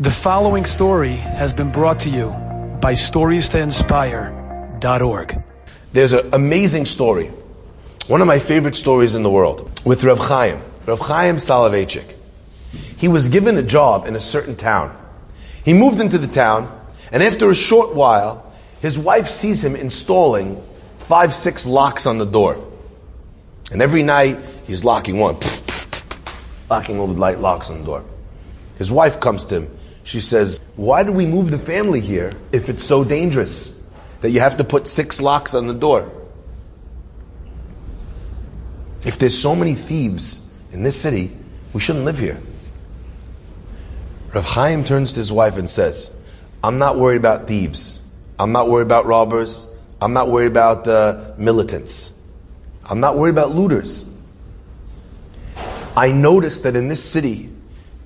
The following story has been brought to you by StoriesToInspire.org. There's an amazing story, one of my favorite stories in the world, with Rav Chaim, Rav Chaim Soloveitchik. He was given a job in a certain town. He moved into the town, and after a short while, his wife sees him installing five, six locks on the door. And every night, he's locking one, locking all the light locks on the door. His wife comes to him she says, Why did we move the family here if it's so dangerous that you have to put six locks on the door? If there's so many thieves in this city, we shouldn't live here. Rav Chaim turns to his wife and says, I'm not worried about thieves. I'm not worried about robbers. I'm not worried about uh, militants. I'm not worried about looters. I noticed that in this city,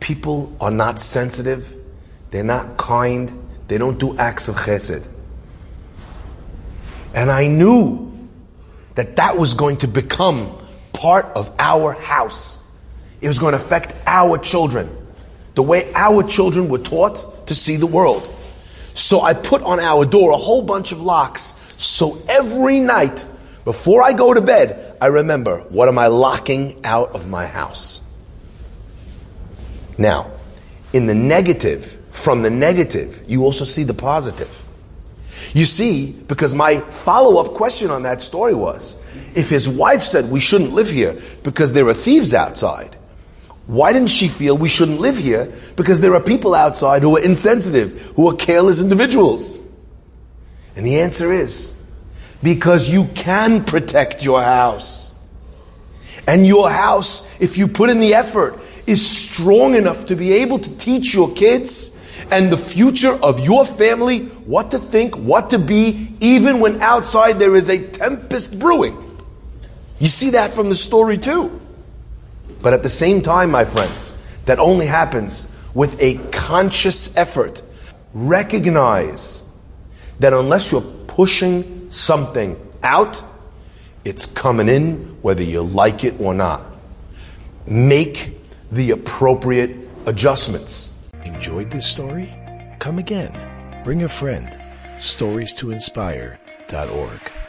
people are not sensitive they're not kind. They don't do acts of chesed. And I knew that that was going to become part of our house. It was going to affect our children. The way our children were taught to see the world. So I put on our door a whole bunch of locks. So every night, before I go to bed, I remember, what am I locking out of my house? Now, in the negative, from the negative, you also see the positive. You see, because my follow up question on that story was if his wife said we shouldn't live here because there are thieves outside, why didn't she feel we shouldn't live here because there are people outside who are insensitive, who are careless individuals? And the answer is because you can protect your house. And your house, if you put in the effort, is strong enough to be able to teach your kids and the future of your family what to think, what to be, even when outside there is a tempest brewing. You see that from the story too. But at the same time, my friends, that only happens with a conscious effort. Recognize that unless you're pushing something out, it's coming in whether you like it or not. Make the appropriate adjustments. Enjoyed this story? Come again. Bring a friend. Stories to inspire.org.